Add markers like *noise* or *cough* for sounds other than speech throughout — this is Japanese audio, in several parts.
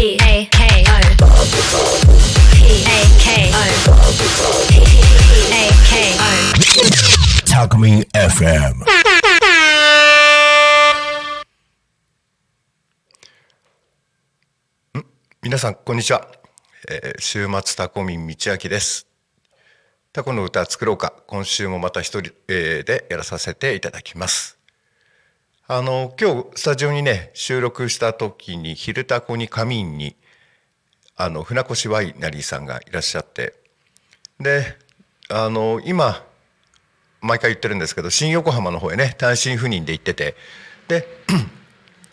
P A K O P A K O P A K O Talkme FM. 皆さんこんにちは、えー週末タコミン道明です。タコの歌作ろうか。今週もまた一人、えーでやらさせていただきます。あの今日スタジオにね収録した時に「昼タコに仮眠に」あの船越ワイナリーさんがいらっしゃって。であの今毎回言ってるんですけど新横浜の方へね単身赴任で行ってて。で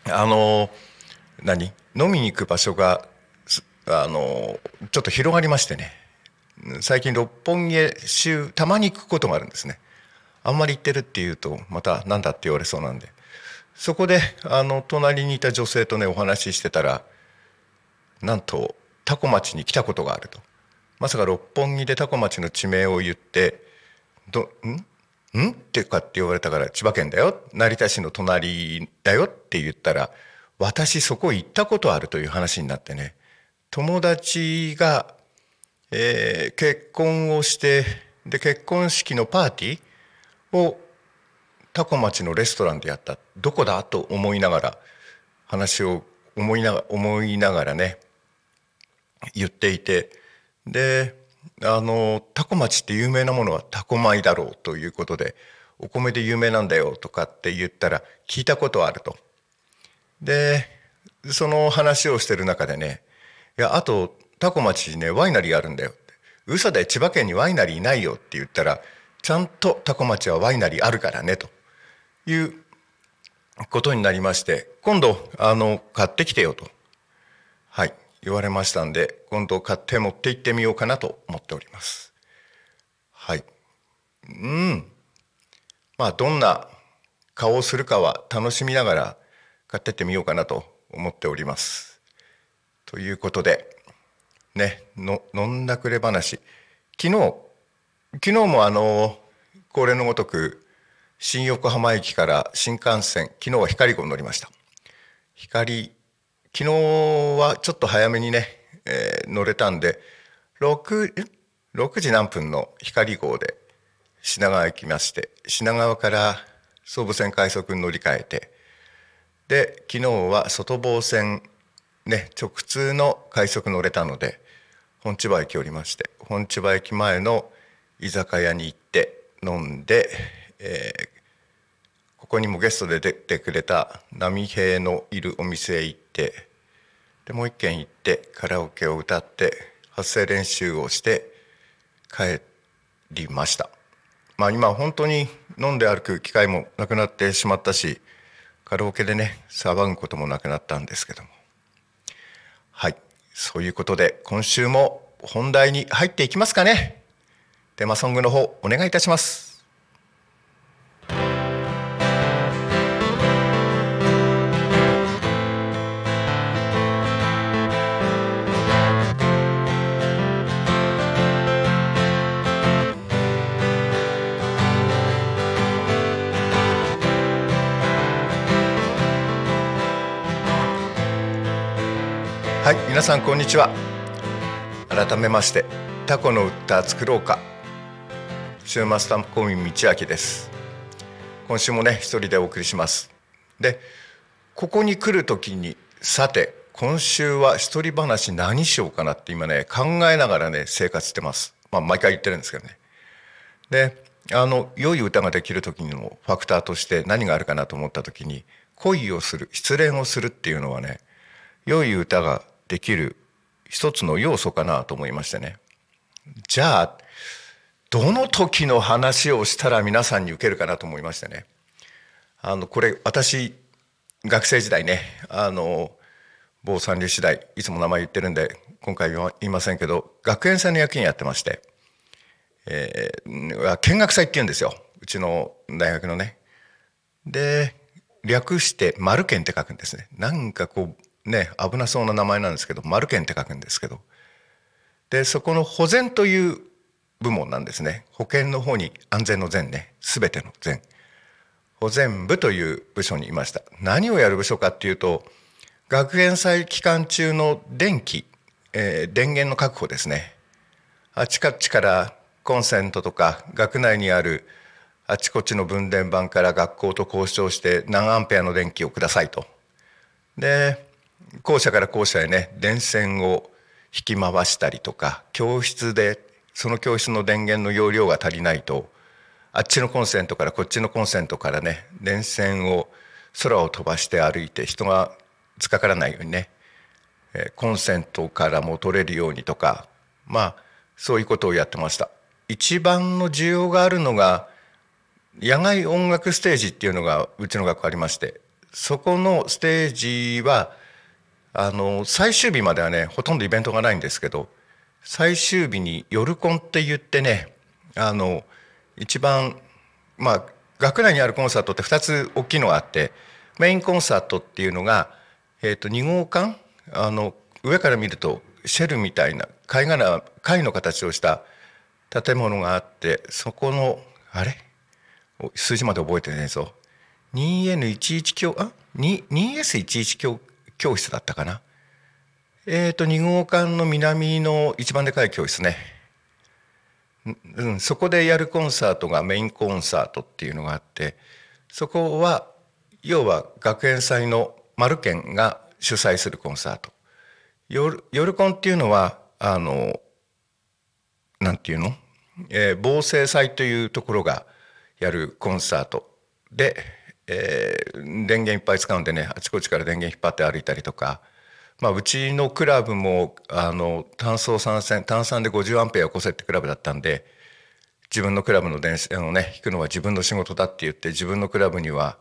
あの何？飲みに行く場所があのちょっと広がりましてね。最近六本木へ週たまに行くことがあるんですね。あんまり行ってるっていうとまた何だって言われそうなんで。そこであの隣にいた女性とねお話ししてたらなんと多古町に来たことがあると。まさか六本木で多古町の地名を言ってどん？ん？ってかって言われたから千葉県だよ。成田市の隣だよって言ったら私そこ行ったことあるという話になってね。友達が、えー結婚をしてで結婚式のパーティーを多古町のレストランでやったどこだと思いながら話を思いなが思いながらね言っていて。であの多古町って有名なものは多古米だろうということでお米で有名なんだよとかって言ったら聞いたことあると。でその話をしてる中でね「いやあと多古町にねワイナリーあるんだよ」って「嘘で千葉県にワイナリーないよ」って言ったら「ちゃんと多古町はワイナリーあるからね」と。いうことになりまして今度あの買ってきてよと。はい言われましたんで今度買って持って行ってみようかなと思っております。はい。うん。まあどんな顔をするかは楽しみながら買ってってみようかなと思っております。ということでねの飲んだくれ話。昨日昨日もあの恒例のごとく新横浜駅から新幹線昨日は光号に乗りました。光昨日はちょっと早めにね、えー乗れたんで 6, 6時何分の光号で品川駅まして品川から総武線快速に乗り換えてで昨日は外房線ね直通の快速乗れたので本千葉駅降りまして本千葉駅前の居酒屋に行って飲んで、えーここにもゲストで出てくれた波平のいるお店へ行ってでもう一軒行ってカラオケを歌って発声練習をして帰りました。まあ今本当に飲んで歩く機会もなくなってしまったしカラオケでね騒ぐこともなくなったんですけども。はい。そういうことで今週も本題に入っていきますかね。テーマソングの方お願いいたします。はい皆さんこんにちは。改めましてタコの歌作ろうか。週末タコミ道明です。今週もね一人でお送りします。でここに来る時にさて今週は一人話何しようかなって今ね考えながらね生活してます。まあ毎回言ってるんですけどね。であの良い歌ができる時にもファクターとして何があるかなと思った時に恋をする失恋をするっていうのはね良い歌ができる一つの要素かなと思いましてね。じゃあどの時の話をしたら皆さんに受けるかなと思いましてね。あのこれ私学生時代ねあの某三流次第いつも名前言ってるんで今回は言いませんけど学園祭の役員やってまして、えー見学祭って言うんですよ。うちの大学のね。で略して「丸健」って書くんですね。なんかこうね危なそうな名前なんですけど丸健って書くんですけど。でそこの保全という部門なんですね。保険の方に安全の全ね。全ての全。保全部という部署にいました。何をやる部署かっていうと学園祭期間中の電気、えー、電源の確保ですね。あちこちからコンセントとか学内にあるあちこちの分電盤から学校と交渉して何アンペアの電気をくださいと。で校舎から校舎へね電線を引き回したりとか教室でその教室の電源の容量が足りないとあっちのコンセントからこっちのコンセントからね電線を空を飛ばして歩いて人が突っかからないようにねコンセントからも取れるようにとかまあそういうことをやってました。一番の需要があるのが野外音楽ステージっていうのがうちの学校ありましてそこのステージはあの最終日まではねほとんどイベントがないんですけど最終日に夜コンって言ってねあの一番まあ学内にあるコンサートって2つ大きいのがあってメインコンサートっていうのが、えー、と2号館あの上から見るとシェルみたいな貝殻貝の形をした建物があってそこのあれ？数字まで覚えてねえぞ。2N11 教あ？2S11 教教室だったかな？えっ、ー、と2号館の南の一番でかい教室ね、うん、そこでやるコンサートがメインコンサートっていうのがあってそこは要は学園祭の丸県が主催するコンサート。夜夜コンっていうのはあのなんていうの、えー、防災祭というところがやるコンサートで、えー、電源いっぱい使うんでねあちこちから電源引っ張って歩いたりとか、まあ、うちのクラブもあの単素酸線単酸で50アンペアを越せってクラブだったんで自分のクラブの電線をね引くのは自分の仕事だって言って自分のクラブには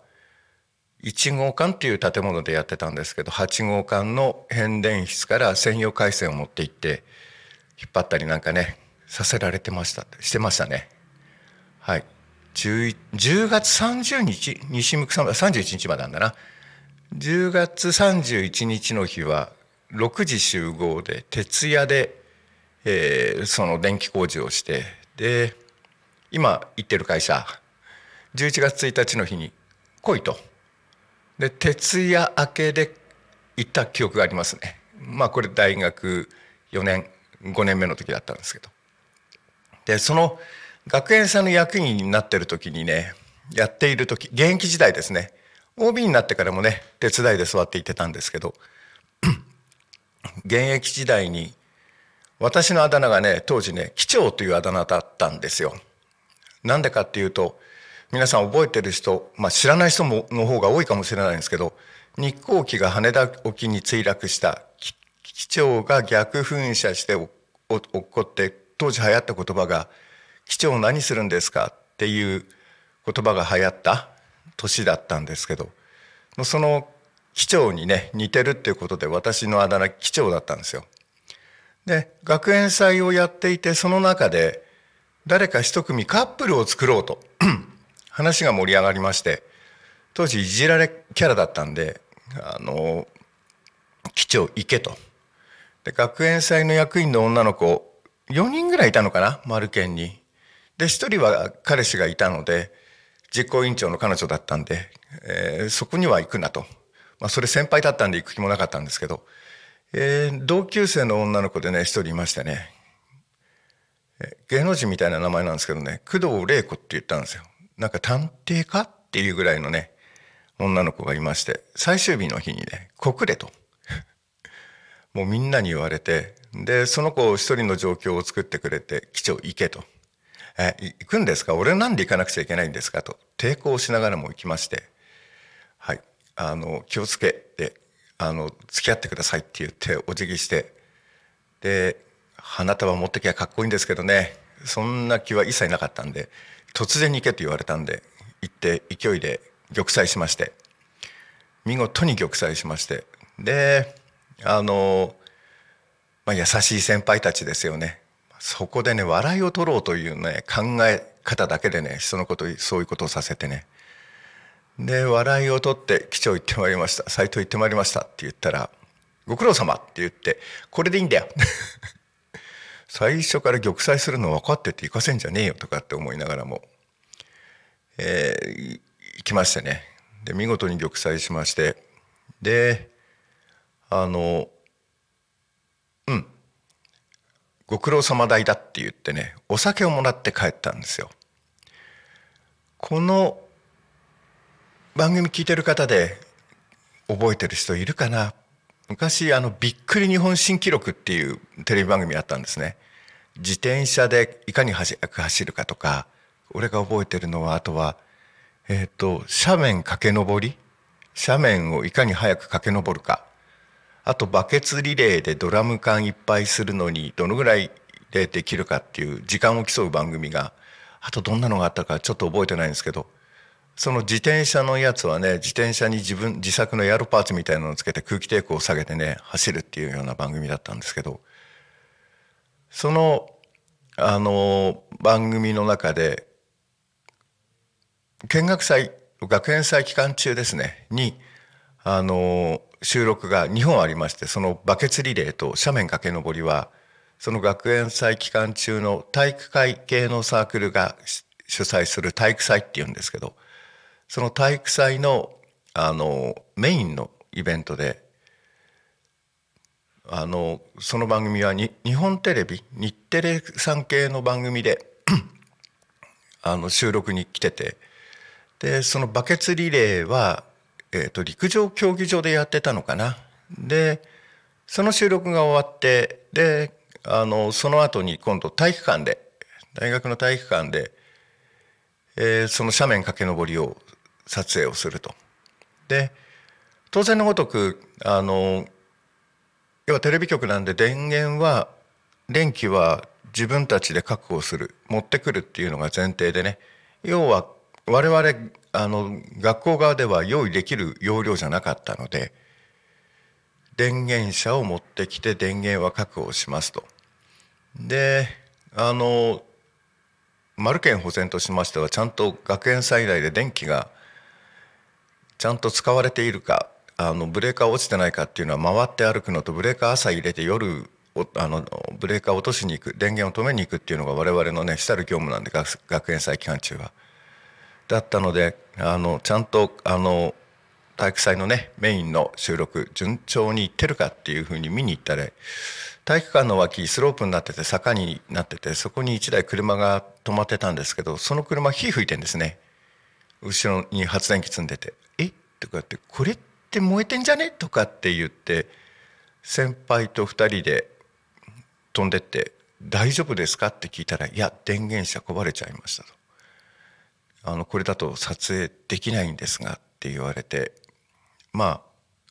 1号館っていう建物でやってたんですけど8号館の変電室から専用回線を持って行って引っ張ったりなんかねさせられてましたしてましたね。はい。10, 10月30日西向さん31日までなんだな。10月31日の日は6時集合で徹夜で、えー、その電気工事をしてで今行ってる会社11月1日の日に来いと。で徹夜明けで行った記憶がありますね。まあこれ大学4年5年目の時だったんですけど。でその学園祭の役員になってる時にねやっている時現役時代ですね OB になってからもね手伝いで座っていてたんですけど現役時代に私のあだ名がね当時ね機長というあだ名だったんですよ。なんでかっていうと皆さん覚えてる人、まあ、知らない人もの方が多いかもしれないんですけど日航機が羽田沖に墜落した機長が逆噴射して落っこって当時流行った言葉が「機長何するんですか?」っていう言葉が流行った年だったんですけどその機長にね似てるっていうことで私のあだ名機長だったんですよ。で学園祭をやっていてその中で誰か一組カップルを作ろうと *clears throat* 話が盛り上がりまして当時いじられキャラだったんであの機長行けとで学園祭の役員の女の子4人ぐらいいたのかな丸県にで1人は彼氏がいたので実行委員長の彼女だったんで、えー、そこには行くなと、まあ、それ先輩だったんで行く気もなかったんですけど、えー、同級生の女の子でね1人いましてね。芸能人みたいな名前なんですけどね工藤玲子って言ったんですよ。なんか探偵かっていうぐらいのね女の子がいまして最終日の日にね「告れ」と。*laughs* もうみんなに言われてでその子を一人の状況を作ってくれて「機長行け」と「え行くんですか？俺なんで行かなくちゃいけないんですか?」と抵抗しながらも行きまして「はいあの気をつけてあの付き合ってください」って言ってお辞儀してで花束持ってきゃかっこいいんですけどねそんな気は一切なかったんで突然に行けと言われたんで行って勢いで玉砕しまして見事に玉砕しましてであの、まあ、優しい先輩たちですよねそこでね笑いを取ろうというね考え方だけでね人のことそういうことをさせてね。で笑いを取って「機長行ってまいりました。斎藤行ってまいりました」って言ったら「ご苦労様」って言って「これでいいんだよ *laughs*」最初から玉砕するの分かってて行かせんじゃねえよとかって思いながらも、えー、行きましてね。で見事に玉砕しまして。であのうん。ご苦労様代だって言ってねお酒をもらって帰ったんですよ。この番組聞いてる方で覚えてる人いるかな？昔あのびっくり日本新記録っていうテレビ番組あったんですね。自転車でいかに速く走るかとか俺が覚えてるのはあとはえっ、と斜面駆け上り？斜面をいかに速く駆け上るかあとバケツリレーでドラム缶いっぱいするのにどのぐらいでできるかっていう時間を競う番組があとどんなのがあったかちょっと覚えてないんですけどその自転車のやつはね自転車に自分自作のエアロパーツみたいなのをつけて空気抵抗を下げてね走るっていうような番組だったんですけどそのあの番組の中で見学祭学園祭期間中ですねにあの収録が2本ありましてそのバケツリレーと斜面駆け上りはその学園祭期間中の体育会系のサークルが主催する体育祭っていうんですけどその体育祭のあのメインのイベントであのその番組は日本テレビ日テレさん系の番組であの収録に来ててでそのバケツリレーは、えーと、陸上競技場でやってたのかな。でその収録が終わってであのその後に今度体育館で大学の体育館で、えー、その斜面駆け上りを撮影をすると。で当然のごとくあの要はテレビ局なんで電源は電気は自分たちで確保する持ってくるっていうのが前提でね要は我々あの学校側では用意できる容量じゃなかったので電源車を持ってきて電源は確保しますと。であの丸県保全としましてはちゃんと学園祭内で電気がちゃんと使われているかあのブレーカー落ちてないかっていうのは回って歩くのとブレーカー朝入れて夜あのブレーカー落としに行く電源を止めに行くっていうのが我々のね主たる業務なんで学園祭期間中は。だったのであのちゃんとあの体育祭のねメインの収録順調にいってるかっていうふうに見に行ったら体育館の脇スロープになってて坂になっててそこに1台車が止まってたんですけどその車火吹いてんですね後ろに発電機積んでて「え？っ?」とかって「これって燃えてんじゃね?」とかって言って先輩と2人で飛んでって「大丈夫ですか?」って聞いたら「いや電源車壊れちゃいました」と。あのこれだと撮影できないんですがって言われてま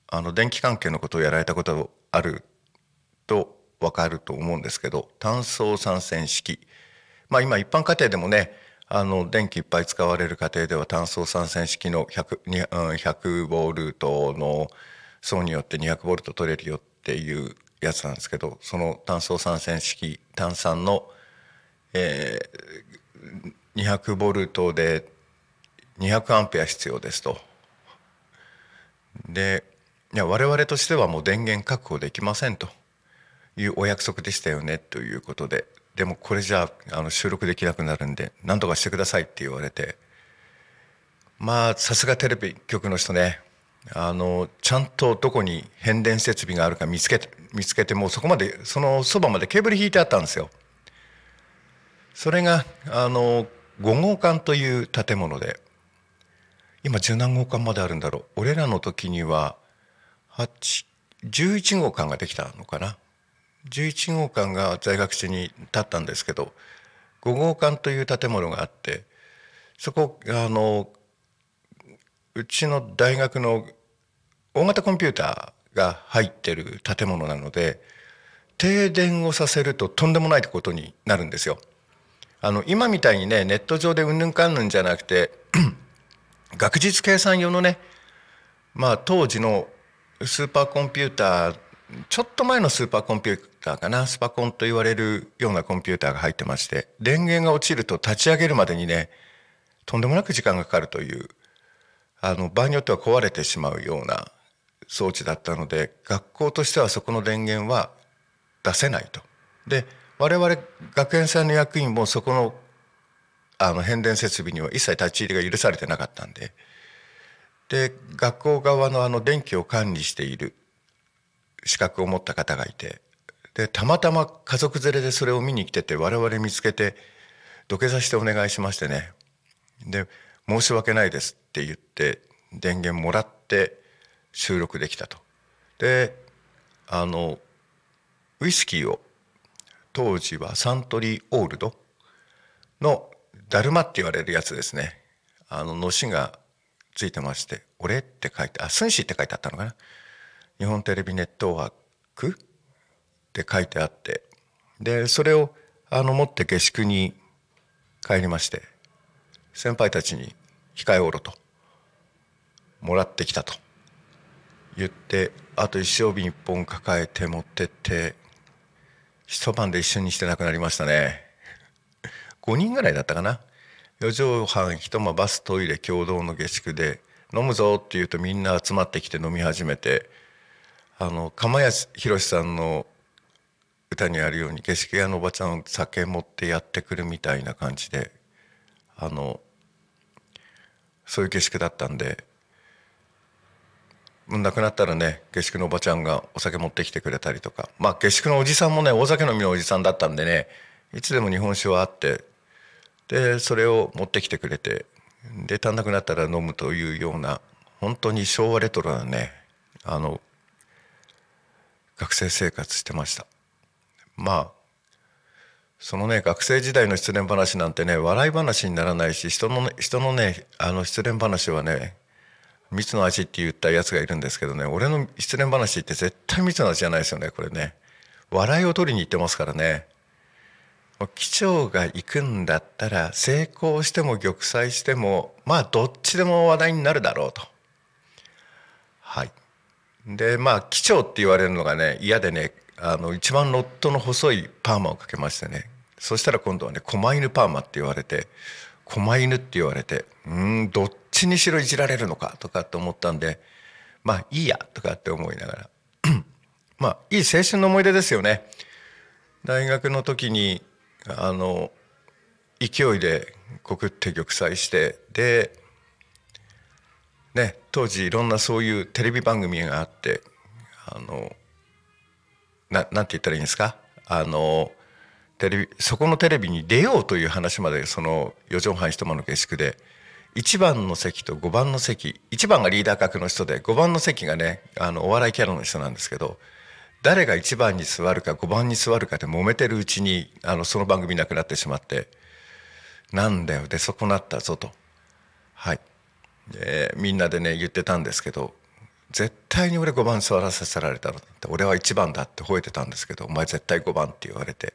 ああの電気関係のことをやられたことあると分かると思うんですけど単層参戦式。まあ今一般家庭でもねあの電気いっぱい使われる家庭では単層参戦式の 100, 100ボルトの層によって200ボルト取れるよっていうやつなんですけどその単層参戦式単酸の、えー、200ボルトで200アンペア必要ですと。でいや我々としてはもう電源確保できませんというお約束でしたよねということででもこれじゃあの収録できなくなるんで何とかしてくださいって言われてまあさすがテレビ局の人ねあのちゃんとどこに変電設備があるか見つけて見つけてもうそこまでそのそばまでケーブル引いてあったんですよ。それがあの5号館という建物で今十何号館まであるんだろう俺らの時には11号館ができたのかな11号館が在学中に建ったんですけど5号館という建物があってそこあのうちの大学の大型コンピューターが入ってる建物なので停電をさせるととんでもないことになるんですよ。あの今みたいにねネット上でうんぬんかんぬんじゃなくて *clears throat* 学術計算用のねまあ当時のスーパーコンピューターちょっと前のスーパーコンピューターかなスパコンと言われるようなコンピューターが入ってまして電源が落ちると立ち上げるまでにねとんでもなく時間がかかるというあの場合によっては壊れてしまうような装置だったので学校としてはそこの電源は出せないと。で我々学園祭の役員もそこのあの変電設備には一切立ち入りが許されてなかったんで。で学校側のあの電気を管理している資格を持った方がいて。でたまたま家族連れでそれを見に来てて我々見つけて土下座してお願いしましてね。で「申し訳ないです」って言って電源もらって収録できたと。であのウイスキーを当時はサントリーオールドのだるまって言われるやつですね。あののしがついてまして「俺」って書いてあ「寸志」って書いてあったのかな。日本テレビネットワークって書いてあってでそれをあの持って下宿に帰りまして先輩たちに控えおろともらってきたと言ってあと一升瓶一本抱えて持ってって一晩で一緒にして亡くなりましたね。5人ぐらいだったかな。4畳半一間バストイレ共同の下宿で飲むぞって言うとみんな集まってきて飲み始めてあの釜谷宏さんの歌にあるように下宿屋のおばちゃんを酒持ってやってくるみたいな感じであのそういう下宿だったんで亡くなったらね下宿のおばちゃんがお酒持ってきてくれたりとか。まあ下宿のおじさんもね大酒飲みのおじさんだったんでねいつでも日本酒はあってでそれを持ってきてくれてで足んなくなったら飲むというような本当に昭和レトロなねあの学生生活してました。まあそのね学生時代の失恋話なんてね笑い話にならないし人の,、ね、人のねあの失恋話はね蜜の味って言ったやつがいるんですけどね俺の失恋話って絶対蜜の味じゃないですよねこれね。笑いを取りに行ってますからね。機長が行くんだったら成功しても玉砕してもまあどっちでも話題になるだろうと。はい。でまあ機長って言われるのがね嫌でねあの一番ロットの細いパーマをかけましてね。そしたら今度はね狛犬パーマって言われて狛犬って言われてうんどっちにしろいじられるのかとかって思ったんでまあいいやとかって思いながら。*clears throat* まあいい青春の思い出ですよね。大学の時にあの勢いで告って玉砕してでね当時いろんなそういうテレビ番組があってあのななんて言ったらいいんですか？あのテレビそこのテレビに出ようという話までその四畳半一間の下宿で1番の席と5番の席1番がリーダー格の人で5番の席がねあのお笑いキャラの人なんですけど誰が1番に座るか5番に座るかで揉めてるうちにあのその番組なくなってしまってなんだよ出損なったぞと。はい、えー、みんなでね言ってたんですけど絶対に俺5番座らせられたのって俺は1番だって吠えてたんですけどお前絶対5番って言われて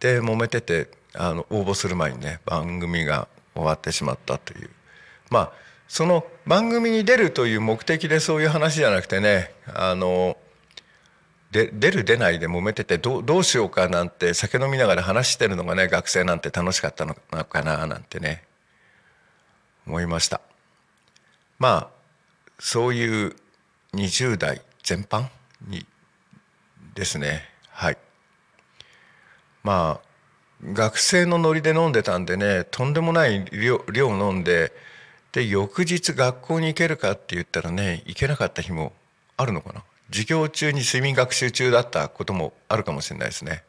で揉めててあの応募する前にね番組が終わってしまったという。まあその番組に出るという目的でそういう話じゃなくてねあので出る出ないで揉めててどどうしようかなんて酒飲みながら話してるのがね学生なんて楽しかったのかななんてね思いました。まあそういう20代全般にですね。まあ学生のノリで飲んでたんでねとんでもない量量飲んでで翌日学校に行けるかって言ったらね行けなかった日もあるのかな。授業中に睡眠学習中だったこともあるかもしれないですね。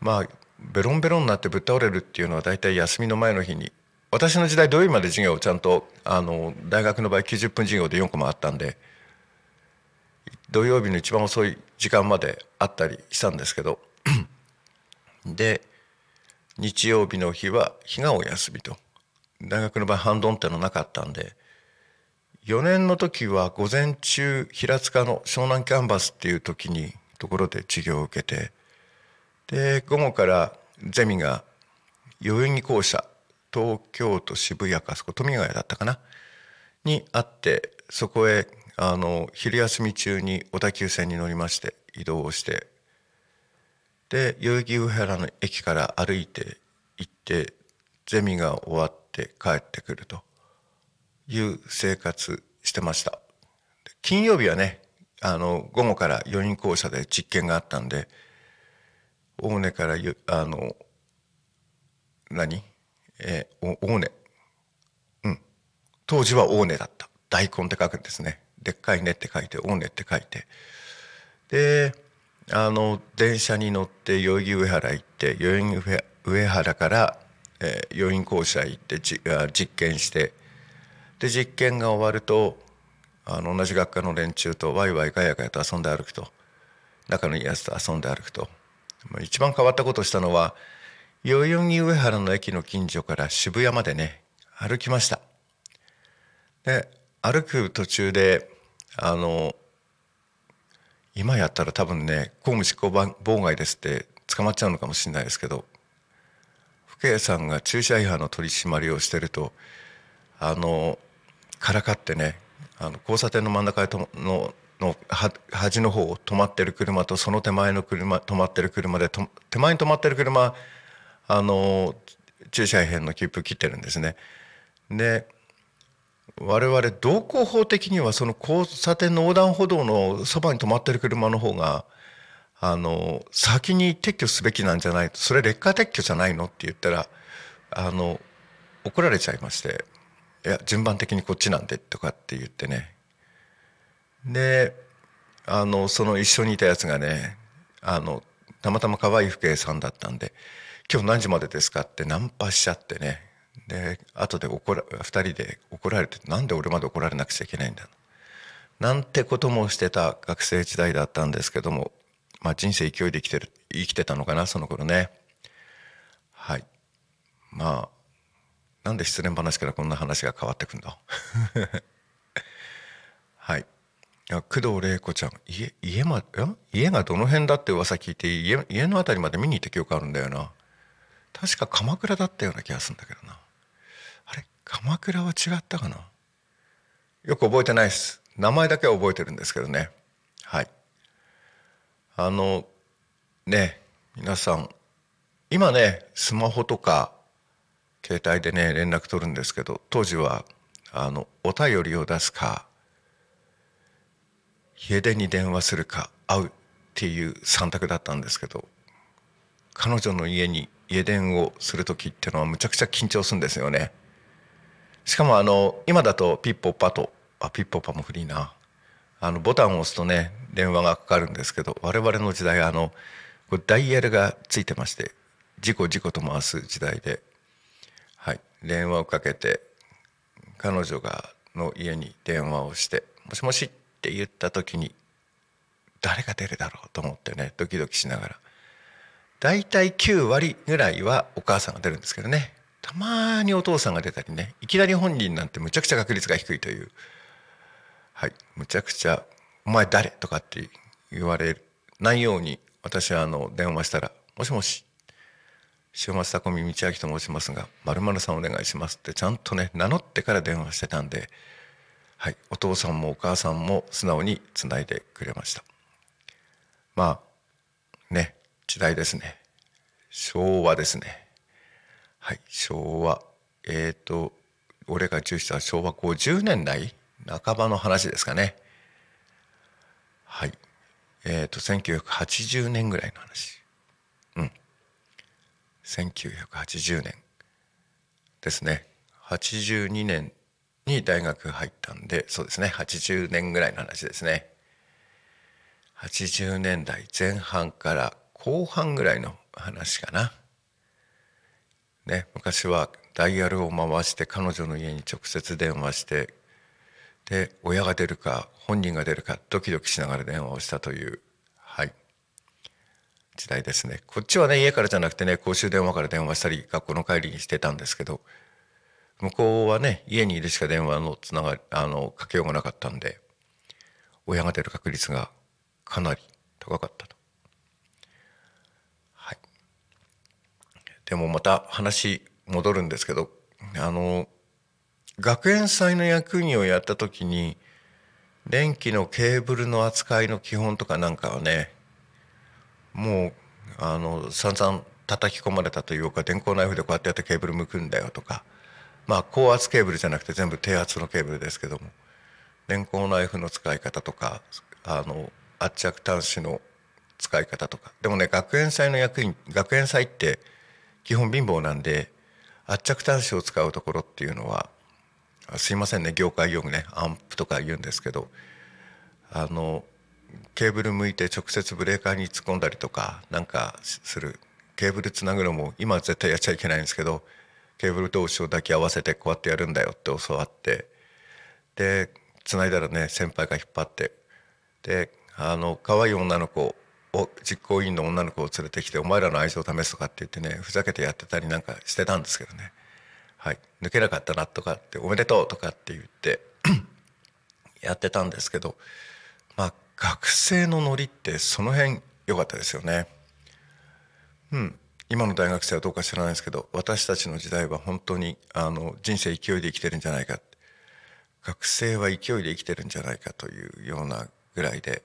まあベロンベロンになってぶっ倒れるっていうのは大体休みの前の日に私の時代土曜日まで授業をちゃんとあの大学の場合90分授業で4コマあったんで土曜日の一番遅い時間まであったりしたんですけどで日曜日の日は日がお休みと。大学の場合半ドンってのなかったんで4年の時は午前中平塚の湘南キャンバスっていう時にところで授業を受けてで午後からゼミが代々木校舎東京都渋谷かそこ富ヶ谷だったかなにあってそこへあの昼休み中に小田急線に乗りまして移動をしてで代々木上原の駅から歩いて行ってゼミが終わって帰ってくるという生活してました。金曜日はねあの午後から4人校舎で実験があったんで大根からあの何？えー、大根。うん。当時は大根だった。大根って書くんですね。でっかいねって書いて「大根」って書いて。であの電車に乗って代々木上原行って代々木上原からえー、余韻校舎行ってじあ実験してで実験が終わるとあの同じ学科の連中とワイワイガヤガヤと遊んで歩くと仲のいいやつと遊んで歩くと一番変わったことをしたのは代々木上原の駅の近所から渋谷までね歩きました。で歩く途中であの今やったら多分ね公務執行妨害ですって捕まっちゃうのかもしれないですけど警さんが駐車違反の取り締まりをしてるとあのからかってねあの交差点の真ん中とのの端の方を止まってる車とその手前の車止まってる車で手前に止まってる車あの駐車違反の切符切ってるんですね。で我々道交法的にはその交差点の横断歩道のそばに止まってる車の方があの先に撤去すべきなんじゃないそれ劣化撤去じゃないのって言ったらあの怒られちゃいまして「いや順番的にこっちなんで」とかって言ってねであのその一緒にいたやつがねあのたまたま可愛い父兄さんだったんで「今日何時までですか?」ってナンパしちゃってねで後で怒ら2人で怒られて「なんで俺まで怒られなくちゃいけないんだ」なんてこともしてた学生時代だったんですけどもまあ、人生勢いで生きてる生きてたのかなその頃ね。はい。まあなんで失恋話からこんな話が変わってくんだ？*laughs* はい。工藤玲子ちゃん家家ま家がどの辺だって噂聞いて家家の辺りまで見に行った記憶あるんだよな。確か鎌倉だったような気がするんだけどな。鎌倉は違ったかな？よく覚えてないです。名前だけは覚えてるんですけどね。はい。あのね皆さん今ねスマホとか携帯でね連絡取るんですけど当時はあのお便りを出すか家出に電話するか会うっていう3択だったんですけど彼女の家に家電をする時っていうのはむちゃくちゃ緊張するんですよね。しかもあの今だとピッポッパとあピッポッパもフリーな。あのボタンを押すとね電話がかかるんですけど我々の時代あのダイヤルがついてまして事故事故と回す時代で、はい、電話をかけて彼女がの家に電話をして「もしもし」って言った時に誰が出るだろうと思ってねドキドキしながら。大体9割ぐらいはお母さんが出るんですけどね。たまにお父さんが出たりねいきなり本人なんてむちゃくちゃ確率が低いという。はいむちゃくちゃ「お前誰?」とかって言われないように私はあの電話したら「もしもし週末タコミ道明と申しますが〇〇さんお願いします」ってちゃんとね名乗ってから電話してたんで、はい、お父さんもお母さんも素直につないでくれました。まあね時代ですね。昭和ですね。はい。昭和。えっ、ー、と俺が重視した昭和50年代半ばの話ですかね。はい。えっ、ー、と1980年ぐらいの話。うん。1980年ですね。82年に大学入ったんでそうですね。80年ぐらいの話ですね。80年代前半から後半ぐらいの話かな。ね昔はダイヤルを回して彼女の家に直接電話してで親が出るか本人が出るかドキドキしながら電話をしたというはい時代ですねこっちはね家からじゃなくてね公衆電話から電話したり学校の帰りにしてたんですけど向こうはね家にいるしか電話のつながりあのかけようがなかったんで親が出る確率がかなり高かったと。はい、でもまた話戻るんですけどあの学園祭の役員をやった時に電気のケーブルの扱いの基本とかなんかはねもうあの散々叩き込まれたというか電光ナイフでこうやってやってケーブル向くんだよとかまあ高圧ケーブルじゃなくて全部低圧のケーブルですけども電光ナイフの使い方とかあの圧着端子の使い方とか。でもね学園祭の役員学園祭って基本貧乏なんで圧着端子を使うところっていうのはすいませんね業界用語ねアンプとか言うんですけどあのケーブル向いて直接ブレーカーに突っ込んだりとかなんかする。ケーブルつなぐのも今は絶対やっちゃいけないんですけどケーブル同士を抱き合わせてこうやってやるんだよって教わってでつないだらね先輩が引っ張ってであの可愛い女の子実行委員の女の子を連れてきて「お前らの愛情を試す」とかって言ってねふざけてやってたりなんかしてたんですけどね。はい。抜けなかったなとかって「おめでとう」とかって言って *clears throat* やってたんですけどまあ学生のノリってその辺良かったですよね。うん。今の大学生はどうか知らないですけど私たちの時代は本当にあの人生勢いで生きてるんじゃないか。学生は勢いで生きてるんじゃないかというようなぐらいで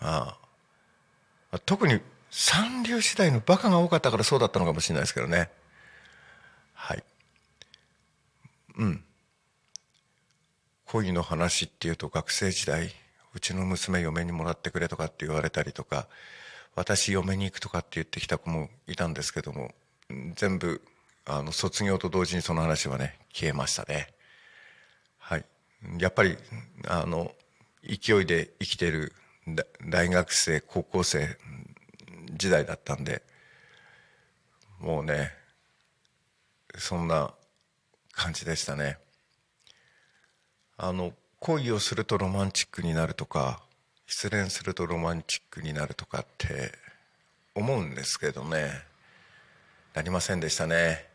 まあ特に三流時代のバカが多かったからそうだったのかもしれないですけどね。はい。うん。恋の話っていうと学生時代うちの娘嫁にもらってくれとかって言われたりとか私嫁に行くとかって言ってきた子もいたんですけども全部あの卒業と同時にその話はね消えましたね。はい。やっぱりあの勢いで生きてる大学生高校生時代だったんでもうねそんな感じでしたね。あの恋をするとロマンチックになるとか失恋するとロマンチックになるとかって思うんですけどね。なりませんでしたね。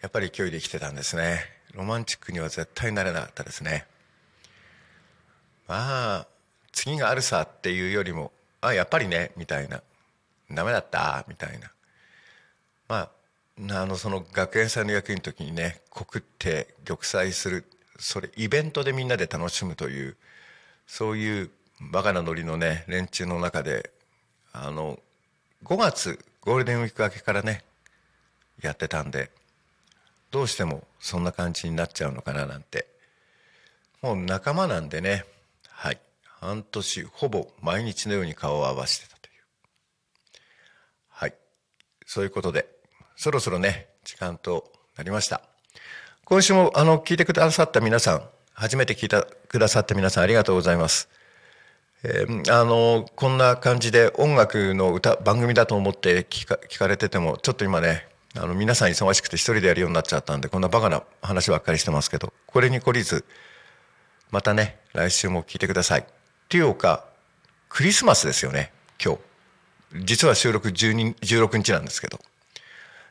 やっぱり勢いで生きてたんですね。ロマンチックには絶対なれなかったですね。まあ次があるさっていうよりもあやっぱりねみたいな。ダメだった？みたいな。まああのその学園祭の役員の時にね告って玉砕するそれイベントでみんなで楽しむというそういうバカなノリのね連中の中であの5月ゴールデンウィーク明けからねやってたんでどうしてもそんな感じになっちゃうのかななんて。もう仲間なんでねはい。半年ほぼ毎日のように顔を合わせてた。そういうことでそろそろね時間となりました。今週もあの聞いてくださった皆さん初めて聞いてくださった皆さんありがとうございます。えー、あのこんな感じで音楽の歌番組だと思って聞か聞かれててもちょっと今ねあの皆さん忙しくて一人でやるようになっちゃったんでこんなバカな話ばっかりしてますけどこれに懲りずまたね来週も聞いてください。っていうかクリスマスですよね今日。実は収録12 16日なんですけど。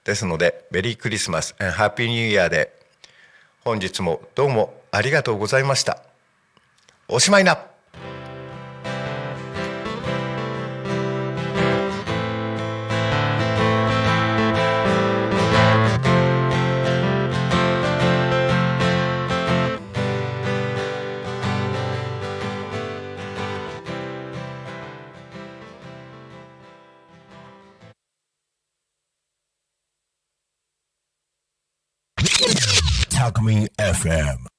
ですのでメリークリスマスハッピーニューイヤーで本日もどうもありがとうございました。おしまいな。FM.